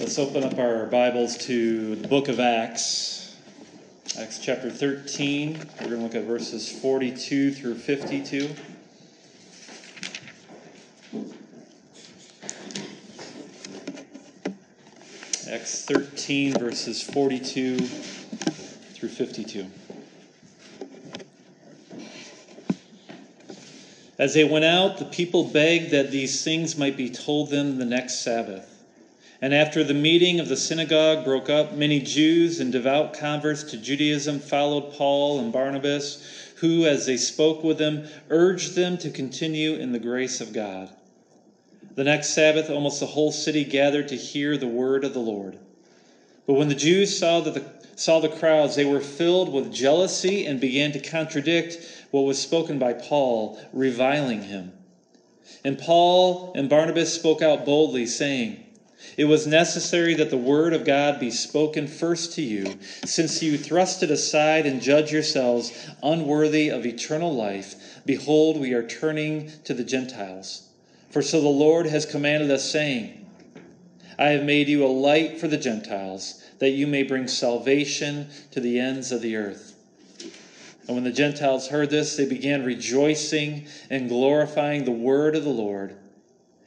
Let's open up our Bibles to the book of Acts, Acts chapter 13. We're going to look at verses 42 through 52. Acts 13, verses 42 through 52. As they went out, the people begged that these things might be told them the next Sabbath. And after the meeting of the synagogue broke up, many Jews and devout converts to Judaism followed Paul and Barnabas, who, as they spoke with them, urged them to continue in the grace of God. The next Sabbath, almost the whole city gathered to hear the word of the Lord. But when the Jews saw, that the, saw the crowds, they were filled with jealousy and began to contradict what was spoken by Paul, reviling him. And Paul and Barnabas spoke out boldly, saying, it was necessary that the word of God be spoken first to you, since you thrust it aside and judge yourselves unworthy of eternal life. Behold, we are turning to the Gentiles. For so the Lord has commanded us, saying, I have made you a light for the Gentiles, that you may bring salvation to the ends of the earth. And when the Gentiles heard this, they began rejoicing and glorifying the word of the Lord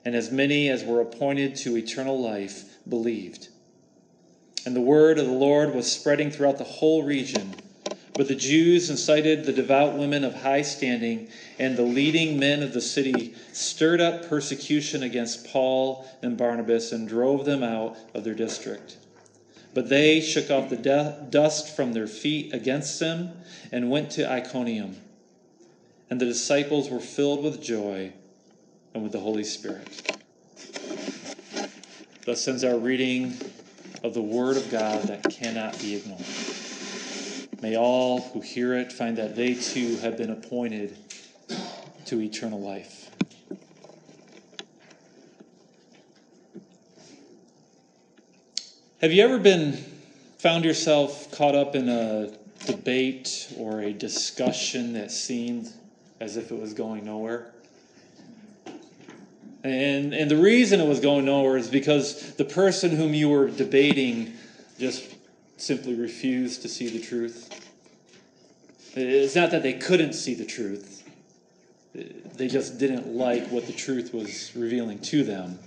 and as many as were appointed to eternal life believed. And the word of the Lord was spreading throughout the whole region. But the Jews incited the devout women of high standing, and the leading men of the city stirred up persecution against Paul and Barnabas and drove them out of their district. But they shook off the de- dust from their feet against them and went to Iconium. And the disciples were filled with joy and with the Holy Spirit. Thus ends our reading of the Word of God that cannot be ignored. May all who hear it find that they too have been appointed to eternal life. Have you ever been found yourself caught up in a debate or a discussion that seemed as if it was going nowhere? And, and the reason it was going nowhere is because the person whom you were debating just simply refused to see the truth. It's not that they couldn't see the truth, they just didn't like what the truth was revealing to them.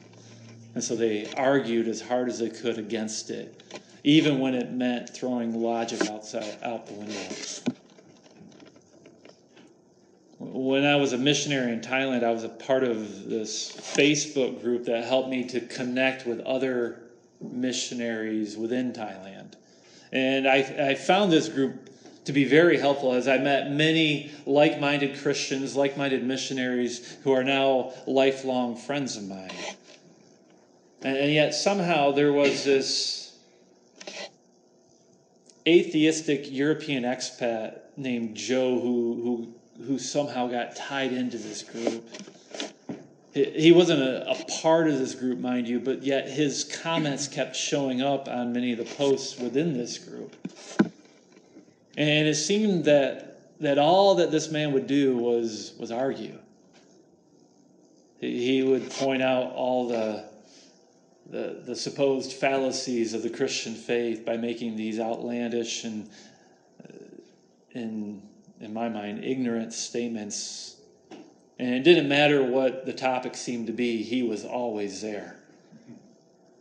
And so they argued as hard as they could against it, even when it meant throwing logic outside out the window when I was a missionary in Thailand, I was a part of this Facebook group that helped me to connect with other missionaries within Thailand. And I, I found this group to be very helpful as I met many like minded Christians, like minded missionaries who are now lifelong friends of mine. And, and yet, somehow, there was this atheistic European expat named Joe who, who who somehow got tied into this group. He wasn't a, a, part of this group, mind you, but yet his comments kept showing up on many of the posts within this group. And it seemed that, that all that this man would do was, was argue. He would point out all the, the, the supposed fallacies of the Christian faith by making these outlandish and, uh, and in my mind, ignorant statements. And it didn't matter what the topic seemed to be, he was always there.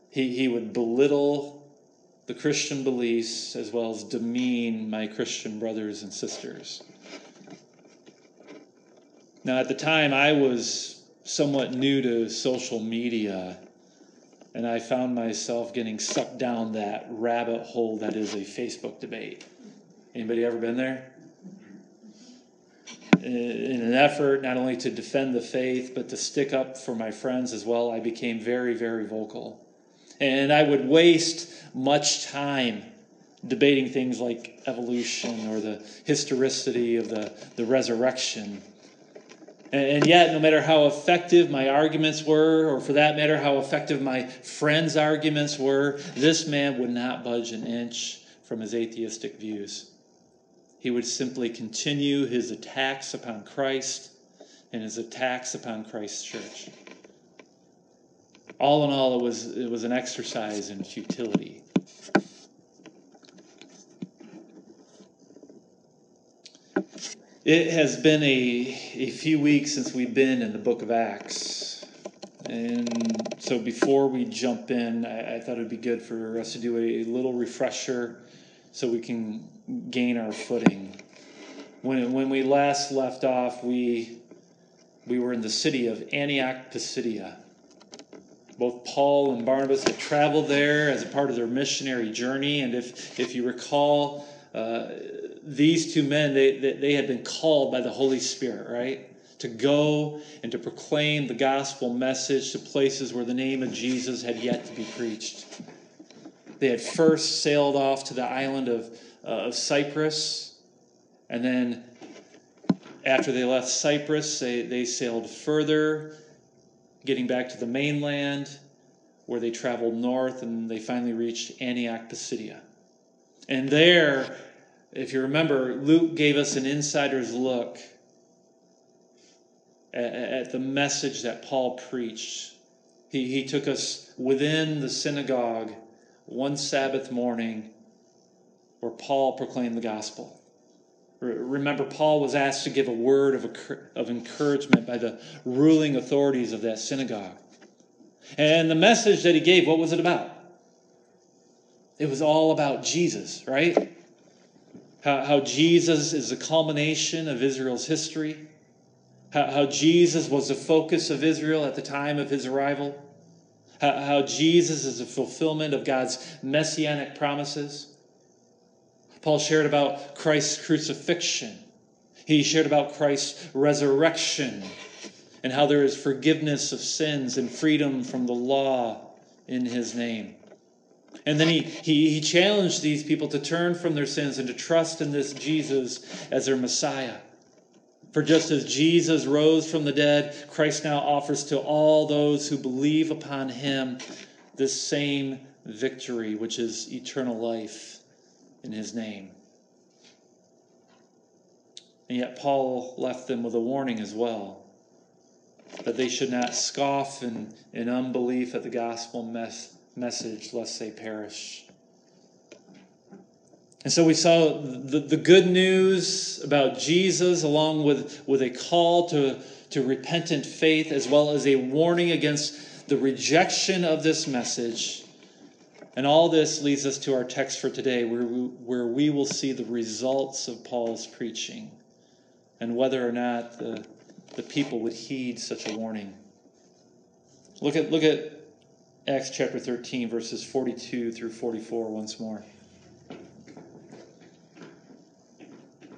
He, he would belittle the Christian beliefs as well as demean my Christian brothers and sisters. Now, at the time, I was somewhat new to social media, and I found myself getting sucked down that rabbit hole that is a Facebook debate. Anybody ever been there? Uh, in an effort not only to defend the faith, but to stick up for my friends as well, I became very, very vocal. And I would waste much time debating things like evolution or the historicity of the, the resurrection. And yet, no matter how effective my arguments were, or for that matter, how effective my friends' arguments were, this man would not budge an inch from his atheistic views he would simply continue his attacks upon Christ and his attacks upon Christ's church. all in all, it was, it was an exercise in futility. It has been a, a few weeks since we've been in the book of Acts. And so before we jump in, I, I thought it would be good for us to do a, a little refresher so we can gain our footing. When, when we last left off, we, we were in the city of Antioch Pisidia. Both Paul and Barnabas had traveled there as a part of their missionary journey. And if, if you recall, uh, these two men, they, they, they had been called by the Holy Spirit, right? To go and to proclaim the gospel message to places where the name of Jesus had yet to be preached. They had first sailed off to the island of, uh, of Cyprus, and then after they left Cyprus, they, they sailed further getting back to the mainland, where they traveled north and they finally reached Antioch Pisidia. And there, if you remember, Luke gave us an insider's look at, at the message that Paul preached. He, he took us within the synagogue one Sabbath morning where Paul proclaimed the gospel. Remember, Paul was asked to give a word of, of encouragement by the ruling authorities of that synagogue. And the message that he gave, what was it about? It was all about Jesus, right? How, how Jesus is the culmination of Israel's history. How, how Jesus was the focus of Israel at the time of his arrival. How, how Jesus is a fulfillment of God's messianic promises Paul shared about Christ's crucifixion. He shared about Christ's resurrection and how there is forgiveness of sins and freedom from the law in his name. And then he, he, he challenged these people to turn from their sins and to trust in this Jesus as their Messiah. For just as Jesus rose from the dead, Christ now offers to all those who believe upon him this same victory, which is eternal life in his name. And yet, Paul left them with a warning as well that they should not scoff in, in unbelief at the gospel mes- message, lest they perish. And so we saw the, the good news about Jesus, along with, with a call to, to repentant faith, as well as a warning against the rejection of this message. And all this leads us to our text for today, where we, where we will see the results of Paul's preaching and whether or not the, the people would heed such a warning. Look at, look at Acts chapter 13, verses 42 through 44 once more.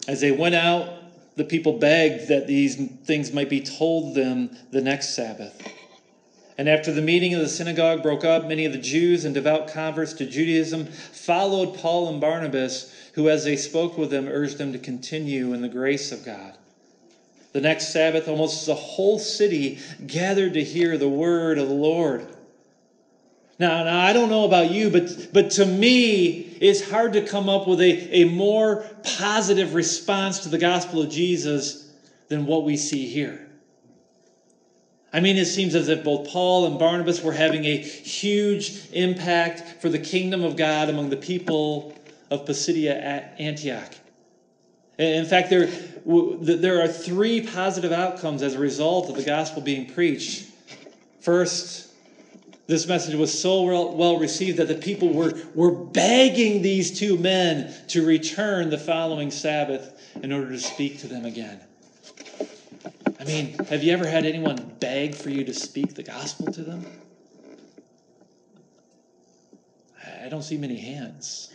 As they went out, the people begged that these things might be told them the next Sabbath. And after the meeting of the synagogue broke up, many of the Jews and devout converts to Judaism followed Paul and Barnabas, who, as they spoke with them, urged them to continue in the grace of God. The next Sabbath, almost the whole city gathered to hear the word of the Lord. Now, now I don't know about you, but, but to me, it's hard to come up with a, a more positive response to the gospel of Jesus than what we see here. I mean, it seems as if both Paul and Barnabas were having a huge impact for the kingdom of God among the people of Pisidia at Antioch. In fact, there, there are three positive outcomes as a result of the gospel being preached. First, this message was so well, well received that the people were, were begging these two men to return the following Sabbath in order to speak to them again. I mean, have you ever had anyone beg for you to speak the gospel to them? I don't see many hands.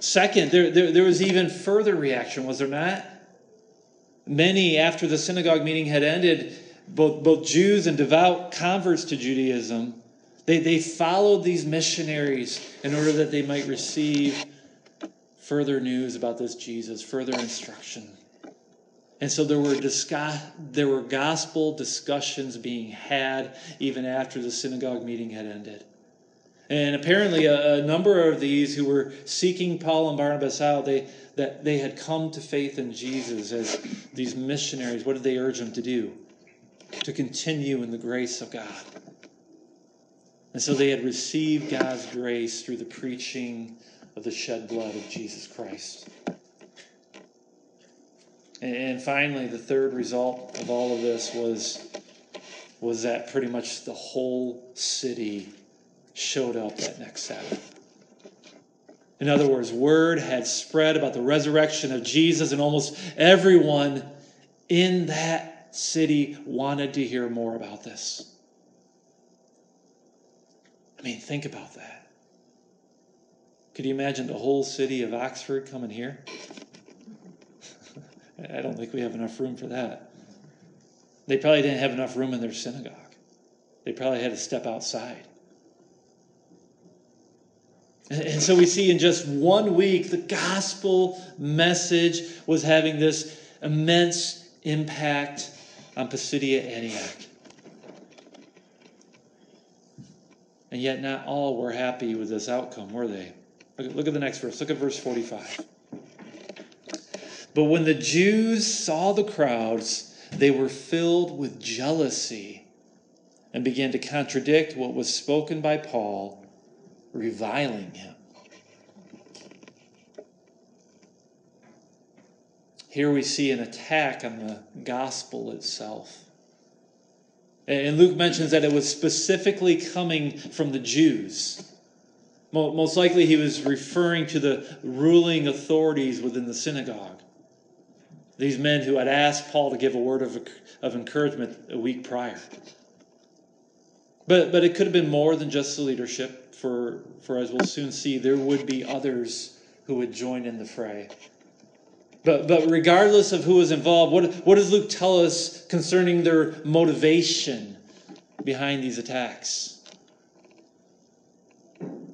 Second, there, there, there, was even further reaction, was there not? Many, after the synagogue meeting had ended, both, both Jews and devout converts to Judaism, they, they followed these missionaries in order that they might receive further news about this Jesus, further instruction. And so there were, discuss, there were gospel discussions being had even after the synagogue meeting had ended. And apparently, a, a, number of these who were seeking Paul and Barnabas out, they, that they had come to faith in Jesus as these missionaries. What did they urge them to do? To continue in the grace of God. And so they had received God's grace through the preaching of the shed blood of Jesus Christ. And finally, the third result of all of this was, was that pretty much the whole city showed up that next Sabbath. In other words, word had spread about the resurrection of Jesus, and almost everyone in that city wanted to hear more about this. I mean, think about that. Could you imagine the whole city of Oxford coming here? I don't think we have enough room for that. They probably didn't have enough room in their synagogue. They probably had to step outside. And so we see in just one week, the gospel message was having this immense impact on Pisidia Antioch. And yet, not all were happy with this outcome, were they? Look, look at the next verse. Look at verse 45. But when the Jews saw the crowds, they were filled with jealousy and began to contradict what was spoken by Paul, reviling him. Here we see an attack on the gospel itself. And Luke mentions that it was specifically coming from the Jews. Most likely, he was referring to the ruling authorities within the synagogue. These men who had asked Paul to give a word of, of encouragement a week prior. But, but it could have been more than just the leadership, for, for as we'll soon see, there would be others who would join in the fray. But, but regardless of who was involved, what, what does Luke tell us concerning their motivation behind these attacks?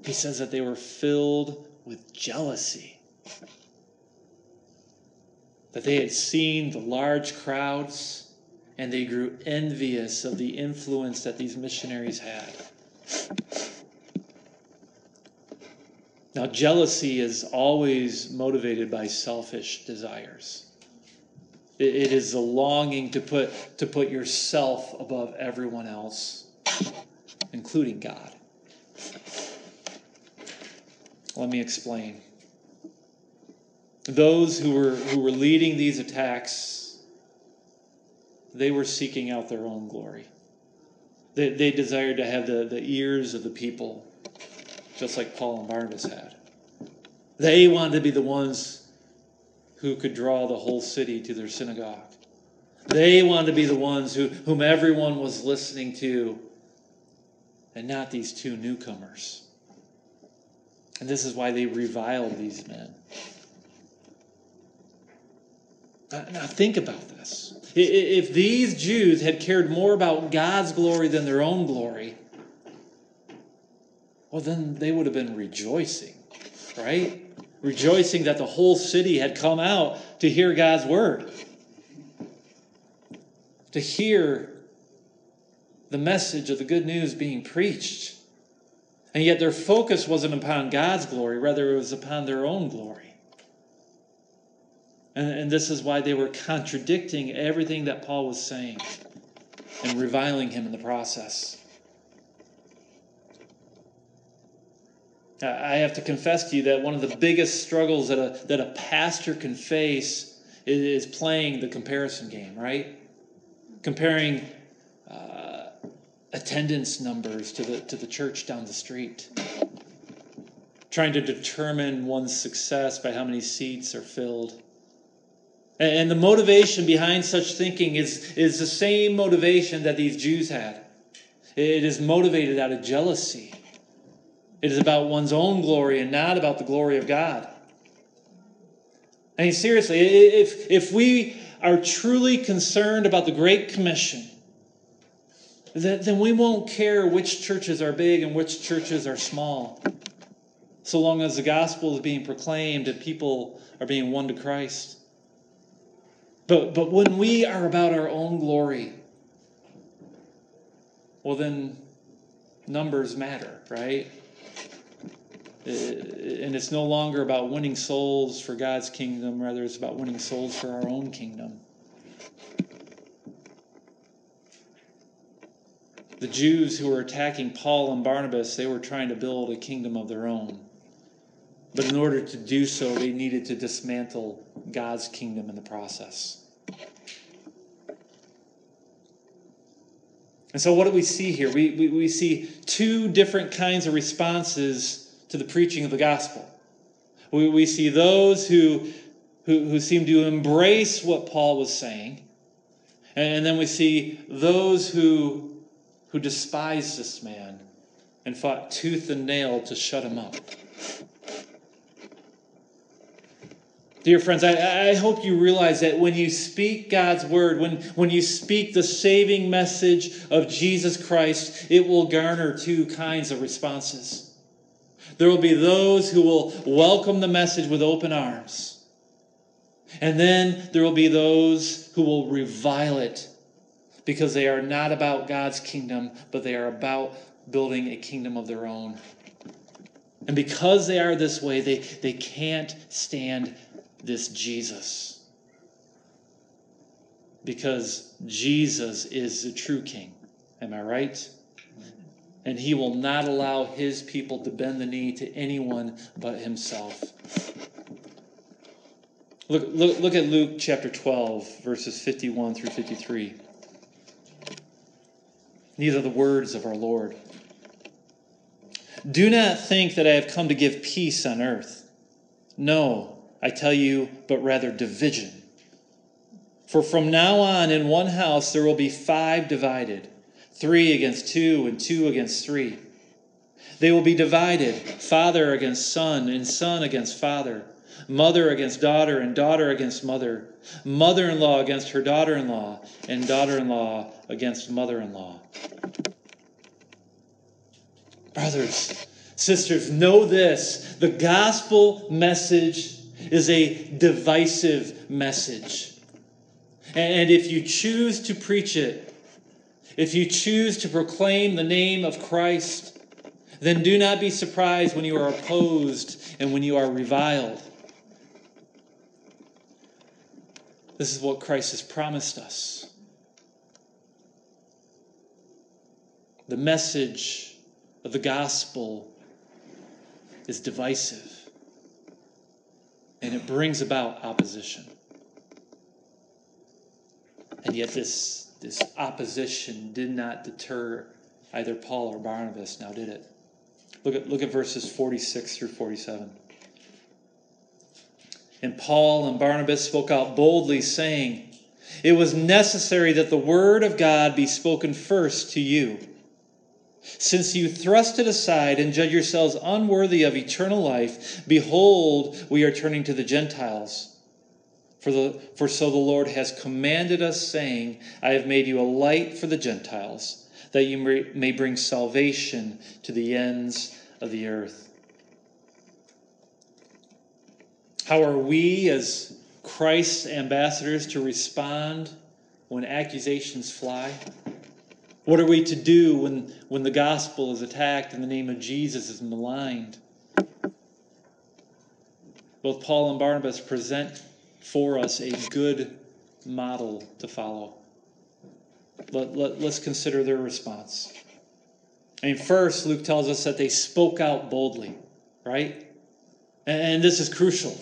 He says that they were filled with jealousy. That they had seen the large crowds and they grew envious of the influence that these missionaries had. Now, jealousy is always motivated by selfish desires. It is the longing to put, to put yourself above everyone else, including God. Let me explain. Those who were, who were leading these attacks, they were seeking out their own glory. They, they desired to have the, the ears of the people just like Paul and Barnabas had. They wanted to be the ones who could draw the whole city to their synagogue. They wanted to be the ones who, whom everyone was listening to, and not these two newcomers. And this is why they reviled these men. Now, think about this. If these Jews had cared more about God's glory than their own glory, well, then they would have been rejoicing, right? Rejoicing that the whole city had come out to hear God's word, to hear the message of the good news being preached. And yet their focus wasn't upon God's glory, rather, it was upon their own glory. And, and this is why they were contradicting everything that Paul was saying and reviling him in the process. I have to confess to you that one of the biggest struggles that a, that a pastor can face is, playing the comparison game, right? Comparing uh, attendance numbers to the, to the church down the street. Trying to determine one's success by how many seats are filled. And, and the motivation behind such thinking is, is the same motivation that these Jews had. It is motivated out of jealousy it is about one's own glory and not about the glory of God. I mean, seriously, if, if we are truly concerned about the Great Commission, then, we won't care which churches are big and which churches are small, so long as the gospel is being proclaimed and people are being won to Christ. But, but when we are about our own glory, well, then numbers matter, right? Uh, and it's no longer about winning souls for God's kingdom, rather, it's about winning souls for our own kingdom. The Jews who were attacking Paul and Barnabas, they were trying to build a kingdom of their own. But in order to do so, they needed to dismantle God's kingdom in the process. And so, what do we see here? We, we, we see two different kinds of responses to the preaching of the gospel. We, we see those who, who, who seem to embrace what Paul was saying, and then we see those who, who despised this man and fought tooth and nail to shut him up. Dear friends, I, I hope you realize that when you speak God's word, when, when you speak the saving message of Jesus Christ, it will garner two kinds of responses. There will be those who will welcome the message with open arms. And then there will be those who will revile it because they are not about God's kingdom, but they are about building a kingdom of their own. And because they are this way, they, they can't stand this Jesus. Because Jesus is the true king. Am I right? And he will not allow his people to bend the knee to anyone but himself. Look, look, look at Luke chapter 12, verses 51 through 53. These are the words of our Lord. Do not think that I have come to give peace on earth. No, I tell you, but rather division. For from now on in one house there will be five divided three against two, and two against three. They will be divided father against son, and son against father, mother against daughter, and daughter against mother, mother in law against her daughter in law, and daughter in law against mother in law. Brothers, sisters, know this the gospel message is a divisive message. And if you choose to preach it, if you choose to proclaim the name of Christ, then do not be surprised when you are opposed and when you are reviled. This is what Christ has promised us. The message of the gospel is divisive and it brings about opposition. And yet, this, this opposition did not deter either Paul or Barnabas, now did it? Look at, look at verses 46 through 47. And Paul and Barnabas spoke out boldly, saying, It was necessary that the word of God be spoken first to you. Since you thrust it aside and judge yourselves unworthy of eternal life, behold, we are turning to the Gentiles. For, the, for so the Lord has commanded us, saying, I have made you a light for the Gentiles, that you may bring salvation to the ends of the earth. How are we, as Christ's ambassadors, to respond when accusations fly? What are we to do when, when the gospel is attacked and the name of Jesus is maligned? Both Paul and Barnabas present for us a good model to follow. Let, let, let's consider their response. I mean, first, Luke tells us that they spoke out boldly, right? And this is crucial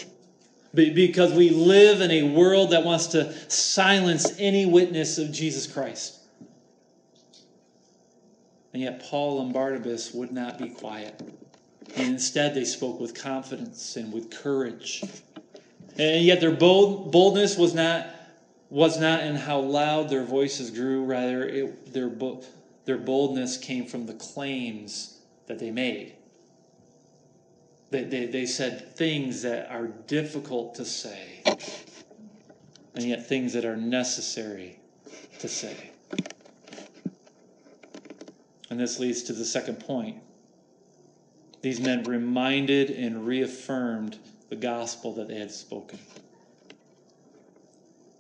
because we live in a world that wants to silence any witness of Jesus Christ. And yet, Paul and Barnabas would not be quiet. And instead, they spoke with confidence and with courage. And yet, their bold, boldness was not, was not in how loud their voices grew, rather, it, their, their boldness came from the claims that they made. They, they, they said things that are difficult to say, and yet things that are necessary to say. And this leads to the second point. These men reminded and reaffirmed the gospel that they had spoken.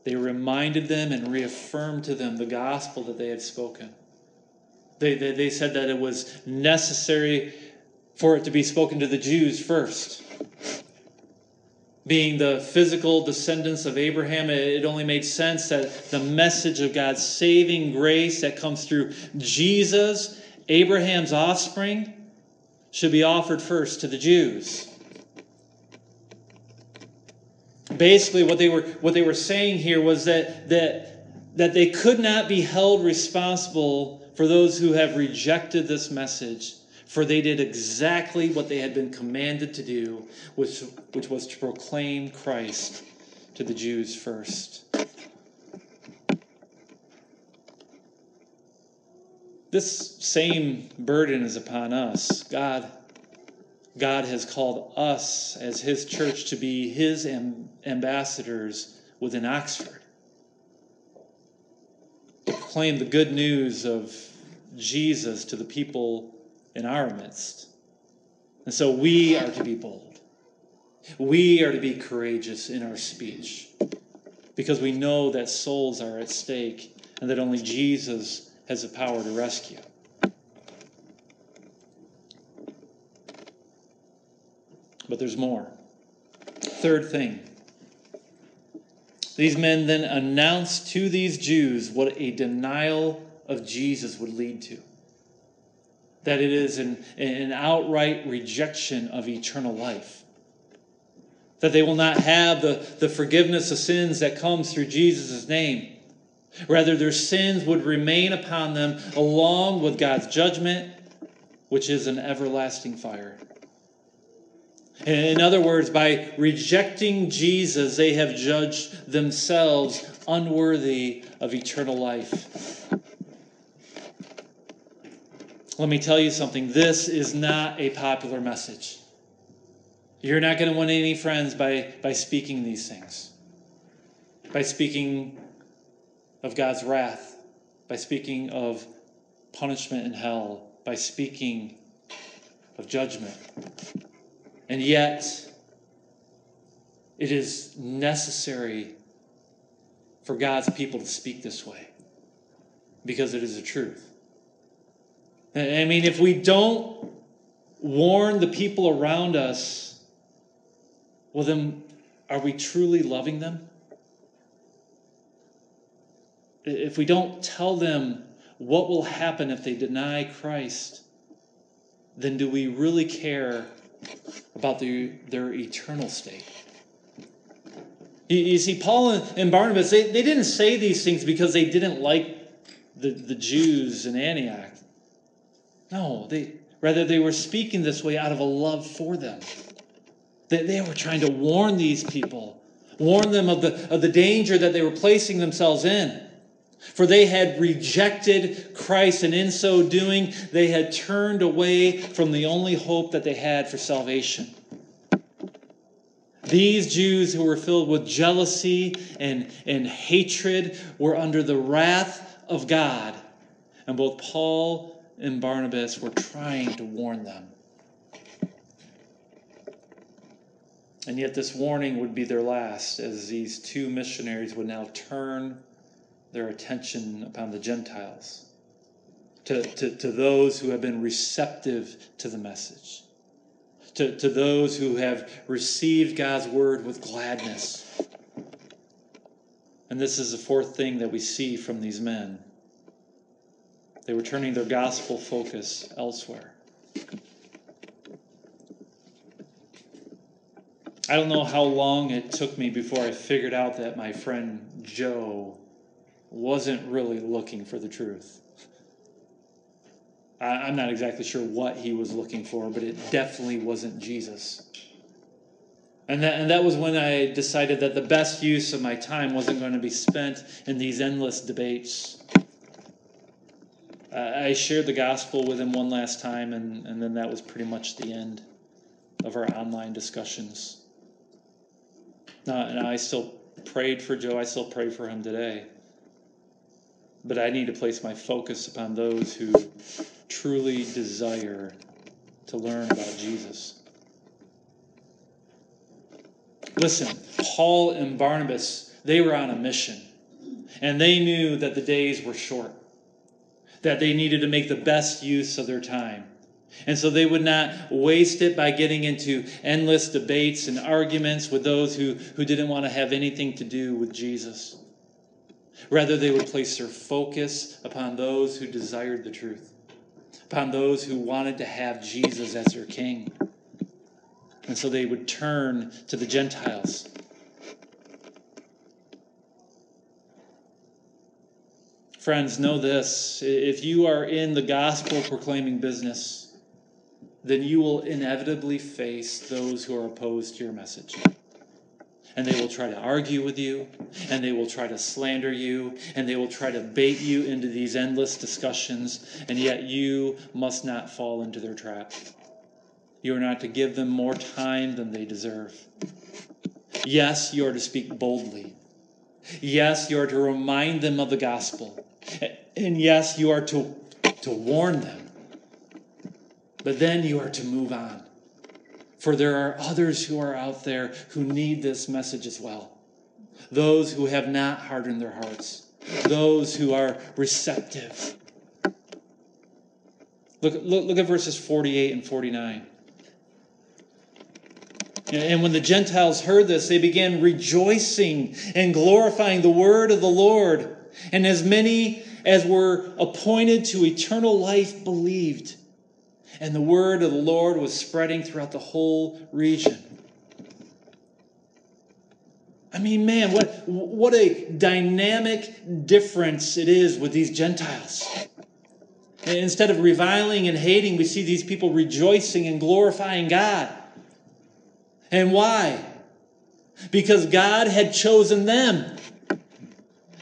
They reminded them and reaffirmed to them the gospel that they had spoken. They, they, they said that it was necessary for it to be spoken to the Jews first. being the physical descendants of Abraham, it only made sense that the message of God's saving grace that comes through Jesus, Abraham's offspring, should be offered first to the Jews. Basically, what they were, what they were saying here was that, that, that they could not be held responsible for those who have rejected this message for they did exactly what they had been commanded to do, which, which was to proclaim Christ to the Jews first. This same burden is upon us. God, God has called us as His church to be His ambassadors within Oxford. To proclaim the good news of Jesus to the people in our midst. And so we are to be bold. We are to be courageous in our speech because we know that souls are at stake and that only Jesus has the power to rescue. But there's more. Third thing. These men then announced to these Jews what a denial of Jesus would lead to that it is an, an outright rejection of eternal life. That they will not have the, the forgiveness of sins that comes through Jesus' name. Rather, their sins would remain upon them along with God's judgment, which is an everlasting fire. In other words, by rejecting Jesus, they have judged themselves unworthy of eternal life. Let me tell you something this is not a popular message. You're not going to win any friends by, by speaking these things, by speaking of God's wrath, by speaking of punishment in hell, by speaking of judgment. And yet, it is necessary for God's people to speak this way because it is the truth. I mean, if we don't warn the people around us, well, then are we truly loving them? If we don't tell them what will happen if they deny Christ, then do we really care about the, their eternal state? You, see, Paul and Barnabas, they, they didn't say these things because they didn't like the, the Jews in Antioch. No, they rather they were speaking this way out of a love for them. They, they were trying to warn these people, warn them of the, of the danger that they were placing themselves in. For they had rejected Christ, and in so doing, they had turned away from the only hope that they had for salvation. These Jews who were filled with jealousy and, and hatred were under the wrath of God. And both Paul and Barnabas were trying to warn them. And yet, this warning would be their last, as these two missionaries would now turn their attention upon the Gentiles, to, to, to those who have been receptive to the message, to, to those who have received God's word with gladness. And this is the fourth thing that we see from these men. They were turning their gospel focus elsewhere. I don't know how long it took me before I figured out that my friend Joe wasn't really looking for the truth. I'm not exactly sure what he was looking for, but it definitely wasn't Jesus. And that, and that was when I decided that the best use of my time wasn't going to be spent in these endless debates I shared the gospel with him one last time, and, and then that was pretty much the end of our online discussions. And I still prayed for Joe, I still pray for him today. But I need to place my focus upon those who truly desire to learn about Jesus. Listen, Paul and Barnabas, they were on a mission, and they knew that the days were short that they needed to make the best use of their time. And so they would not waste it by getting into endless debates and arguments with those who, who didn't want to have anything to do with Jesus. Rather, they would place their focus upon those who desired the truth, upon those who wanted to have Jesus as their king. And so they would turn to the Gentiles. Friends, know this if you are in the gospel proclaiming business, then you will inevitably face those who are opposed to your message. And they will try to argue with you, and they will try to slander you, and they will try to bait you into these endless discussions, and yet you must not fall into their trap. You are not to give them more time than they deserve. Yes, you are to speak boldly. Yes, you are to remind them of the gospel. And yes, you are to, to warn them. But then you are to move on. For there are others who are out there who need this message as well. Those who have not hardened their hearts, those who are receptive. Look, look, look at verses 48 and 49. And when the Gentiles heard this, they began rejoicing and glorifying the word of the Lord. And as many as were appointed to eternal life believed. And the word of the Lord was spreading throughout the whole region. I mean, man, what, what a dynamic difference it is with these Gentiles. Instead of reviling and hating, we see these people rejoicing and glorifying God. And why? Because God had chosen them.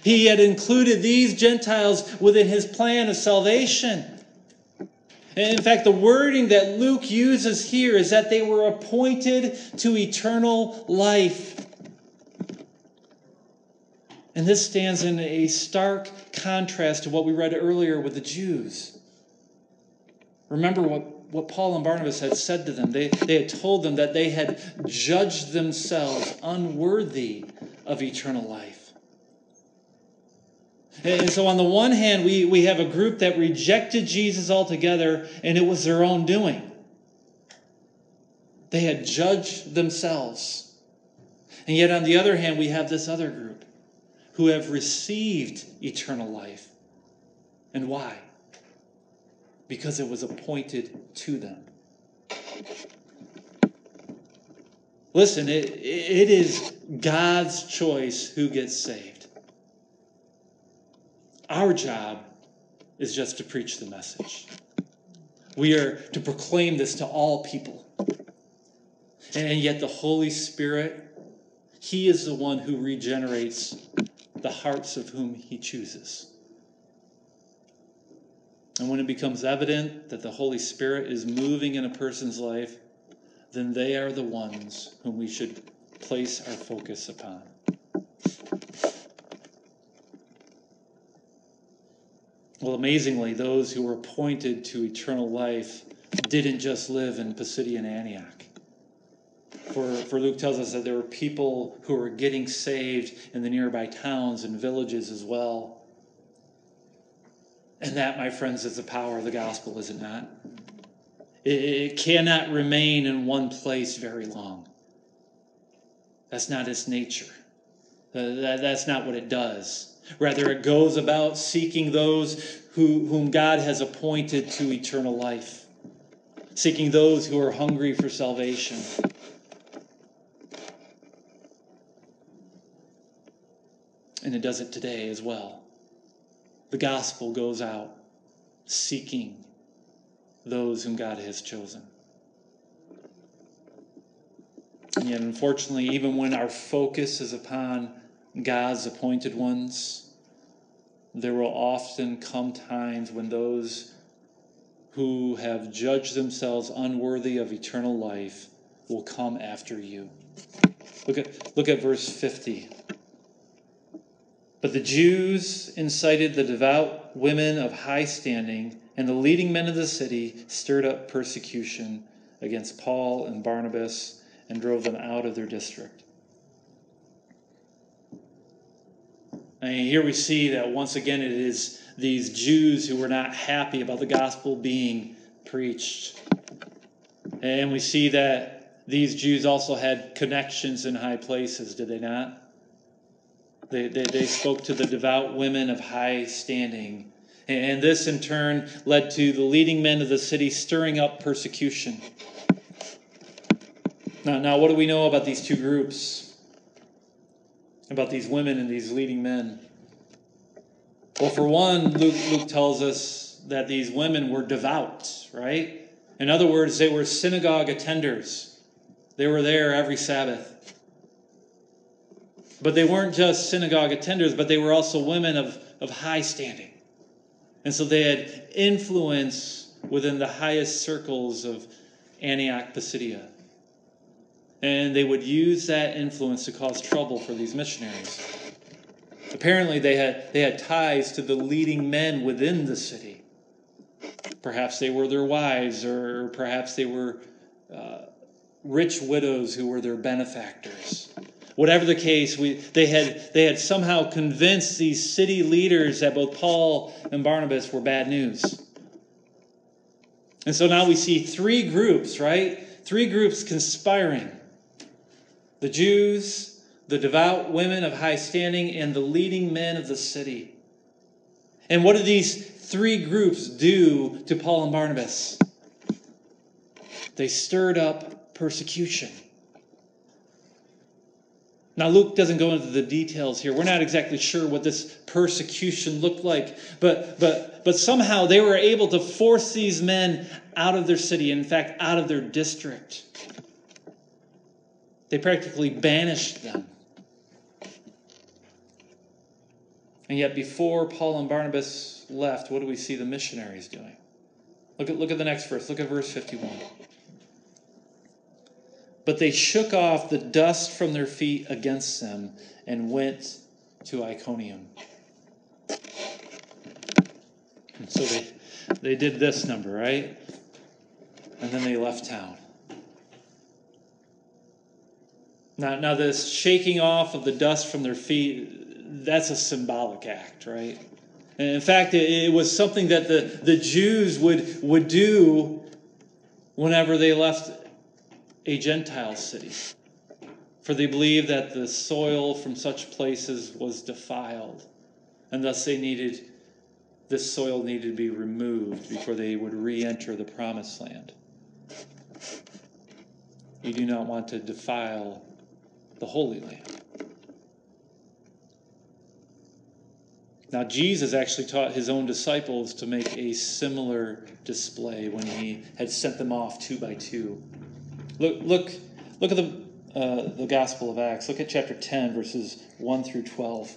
He had included these Gentiles within his plan of salvation. In fact, the wording that Luke uses here is that they were appointed to eternal life. And this stands in a stark contrast to what we read earlier with the Jews. Remember what, what Paul and Barnabas had said to them. They, they had told them that they had judged themselves unworthy of eternal life. And so, on the one hand, we, we have a group that rejected Jesus altogether, and it was their own doing. They had judged themselves. And yet, on the other hand, we have this other group who have received eternal life. And why? Because it was appointed to them. Listen, it, it is God's choice who gets saved. Our job is just to preach the message. We are to proclaim this to all people. And yet, the Holy Spirit, He is the one who regenerates the hearts of whom He chooses. And when it becomes evident that the Holy Spirit is moving in a person's life, then they are the ones whom we should place our focus upon. Well, amazingly, those who were appointed to eternal life didn't just live in Pisidian Antioch. For, for Luke tells us that there were people who were getting saved in the nearby towns and villages as well. And that, my friends, is the power of the gospel, is it not? It, it cannot remain in one place very long. That's not its nature. That, that's not what it does. Rather, it goes about seeking those who, whom God has appointed to eternal life, seeking those who are hungry for salvation. And it does it today as well. The gospel goes out seeking those whom God has chosen. And yet, unfortunately, even when our focus is upon God's appointed ones, there will often come times when those who have judged themselves unworthy of eternal life will come after you. Look at, look at verse 50. But the Jews incited the devout women of high standing, and the leading men of the city stirred up persecution against Paul and Barnabas and drove them out of their district. And here we see that once again it is these Jews who were not happy about the gospel being preached. And we see that these Jews also had connections in high places, did they not? They, they, they spoke to the devout women of high standing. And this, in turn, led to the leading men of the city stirring up persecution. Now, now, what do we know about these two groups? About these women and these leading men? Well, for one, Luke, Luke tells us that these women were devout, right? In other words, they were synagogue attenders. They were there every Sabbath. But they weren't just synagogue attenders, but they were also women of, of high standing. And so they had influence within the highest circles of Antioch Pisidia. And they would use that influence to cause trouble for these missionaries. Apparently, they had, they had ties to the leading men within the city. Perhaps they were their wives, or perhaps they were uh, rich widows who were their benefactors. Whatever the case, we, they, had, they had somehow convinced these city leaders that both Paul and Barnabas were bad news. And so now we see three groups, right? Three groups conspiring the Jews, the devout women of high standing, and the leading men of the city. And what did these three groups do to Paul and Barnabas? They stirred up persecution. Now, Luke doesn't go into the details here. We're not exactly sure what this persecution looked like, but, but, but somehow they were able to force these men out of their city, in fact, out of their district. They practically banished them. And yet, before Paul and Barnabas left, what do we see the missionaries doing? Look at, look at the next verse. Look at verse 51. But they shook off the dust from their feet against them and went to Iconium. And so they, they did this number, right? And then they left town. Now, now, this shaking off of the dust from their feet, that's a symbolic act, right? And in fact, it, it was something that the, the Jews would, would do whenever they left a Gentile city, for they believed that the soil from such places was defiled, and thus they needed this soil needed to be removed before they would re-enter the promised land. You do not want to defile the Holy Land. Now, Jesus actually taught his own disciples to make a similar display when he had sent them off two by two Look, look, look at the, uh, the Gospel of Acts. Look at chapter 10, verses 1 through 12.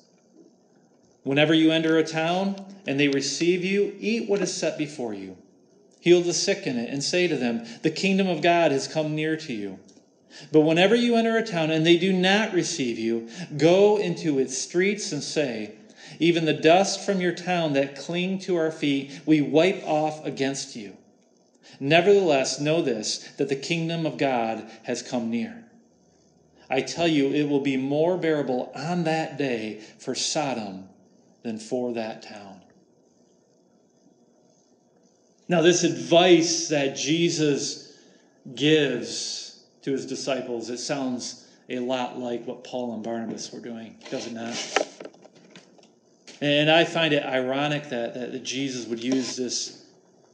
Whenever you enter a town and they receive you, eat what is set before you. Heal the sick in it and say to them, The kingdom of God has come near to you. But whenever you enter a town and they do not receive you, go into its streets and say, even the dust from your town that cling to our feet, we wipe off against you. Nevertheless, know this that the kingdom of God has come near. I tell you, it will be more bearable on that day for Sodom than for that town. Now, this advice that Jesus gives to his disciples, it sounds a lot like what Paul and Barnabas were doing, does it not? And I find it ironic that, that Jesus would use this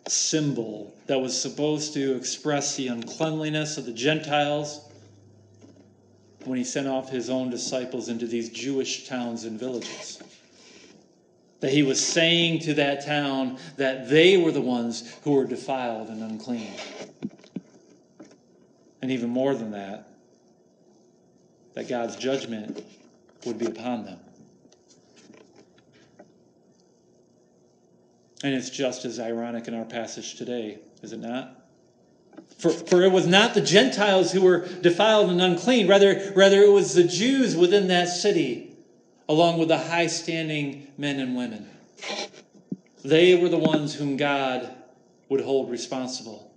symbol that was supposed to express the uncleanliness of the Gentiles when he sent off his own disciples into these Jewish towns and villages. That he was saying to that town that they were the ones who were defiled and unclean. And even more than that, that God's judgment would be upon them. And it's just as ironic in our passage today, is it not? For, for it was not the Gentiles who were defiled and unclean, rather, rather it was the Jews within that city, along with the high standing men and women. They were the ones whom God would hold responsible.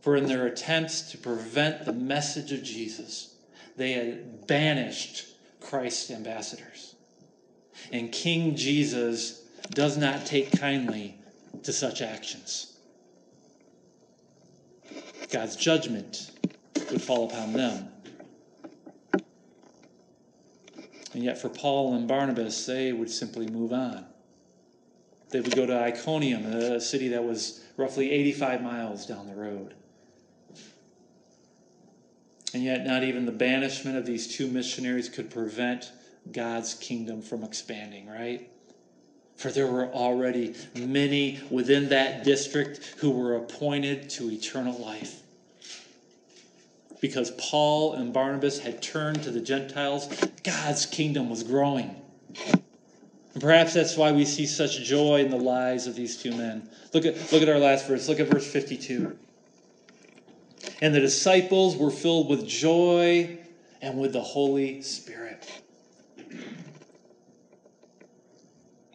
For in their attempts to prevent the message of Jesus, they had banished Christ's ambassadors. And King Jesus does not take kindly to such actions. God's judgment would fall upon them. And yet, for Paul and Barnabas, they would simply move on. They would go to Iconium, a city that was roughly 85 miles down the road. And yet, not even the banishment of these two missionaries could prevent God's kingdom from expanding, right? For there were already many within that district who were appointed to eternal life. Because Paul and Barnabas had turned to the Gentiles, God's kingdom was growing. And perhaps that's why we see such joy in the lives of these two men. Look at, look at our last verse. Look at verse 52. And the disciples were filled with joy and with the Holy Spirit.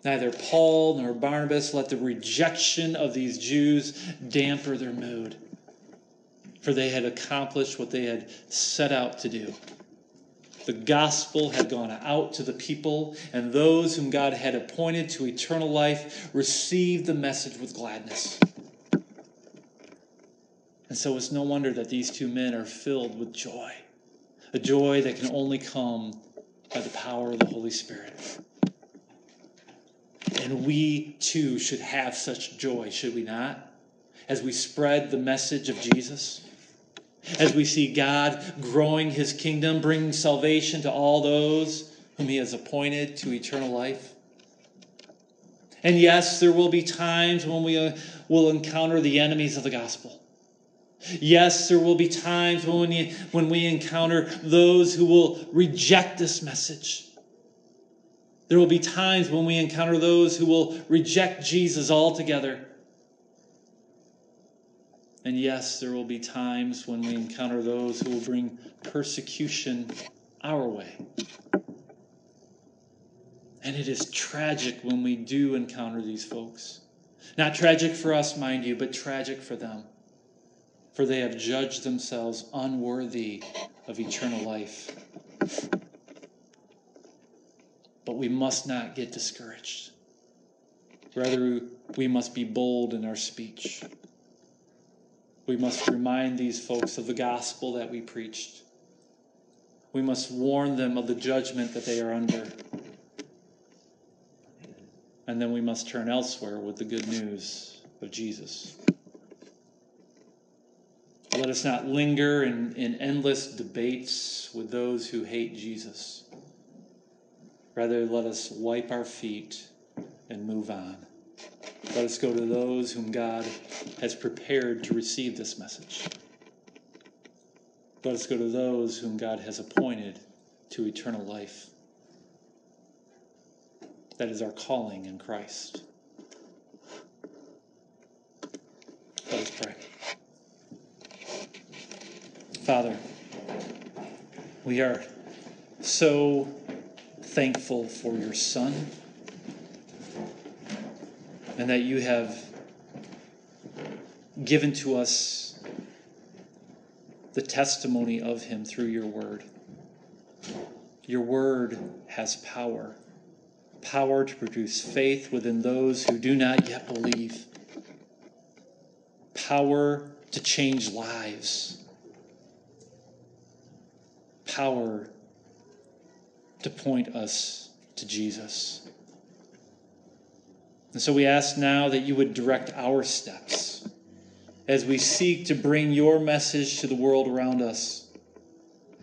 Neither Paul nor Barnabas let the rejection of these Jews damper their mood, for they had accomplished what they had set out to do. The gospel had gone out to the people, and those whom God had appointed to eternal life received the message with gladness. And so it's no wonder that these two men are filled with joy, a joy that can only come by the power of the Holy Spirit. And we too should have such joy, should we not? As we spread the message of Jesus, as we see God growing his kingdom, bringing salvation to all those whom he has appointed to eternal life. And yes, there will be times when we uh, will encounter the enemies of the gospel. Yes, there will be times when we, when we encounter those who will reject this message. There will be times when we encounter those who will reject Jesus altogether. And yes, there will be times when we encounter those who will bring persecution our way. And it is tragic when we do encounter these folks. Not tragic for us, mind you, but tragic for them. For they have judged themselves unworthy of eternal life. But we must not get discouraged. Rather, we must be bold in our speech. We must remind these folks of the gospel that we preached. We must warn them of the judgment that they are under. And then we must turn elsewhere with the good news of Jesus. Let us not linger in, in endless debates with those who hate Jesus. Rather, let us wipe our feet and move on. Let us go to those whom God has prepared to receive this message. Let us go to those whom God has appointed to eternal life. That is our calling in Christ. Let us pray. Father, we are so thankful for your Son and that you have given to us the testimony of him through your word. Your word has power power to produce faith within those who do not yet believe, power to change lives, power to point us to Jesus. And so we ask now that you would direct our steps as we seek to bring your message to the world around us.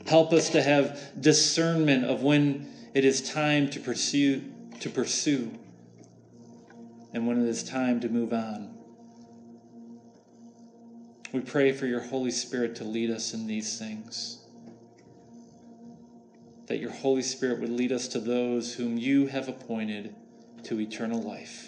Help us to have discernment of when it is time to pursue to pursue and when it is time to move on. We pray for your Holy Spirit to lead us in these things. That your Holy Spirit would lead us to those whom you have appointed to eternal life.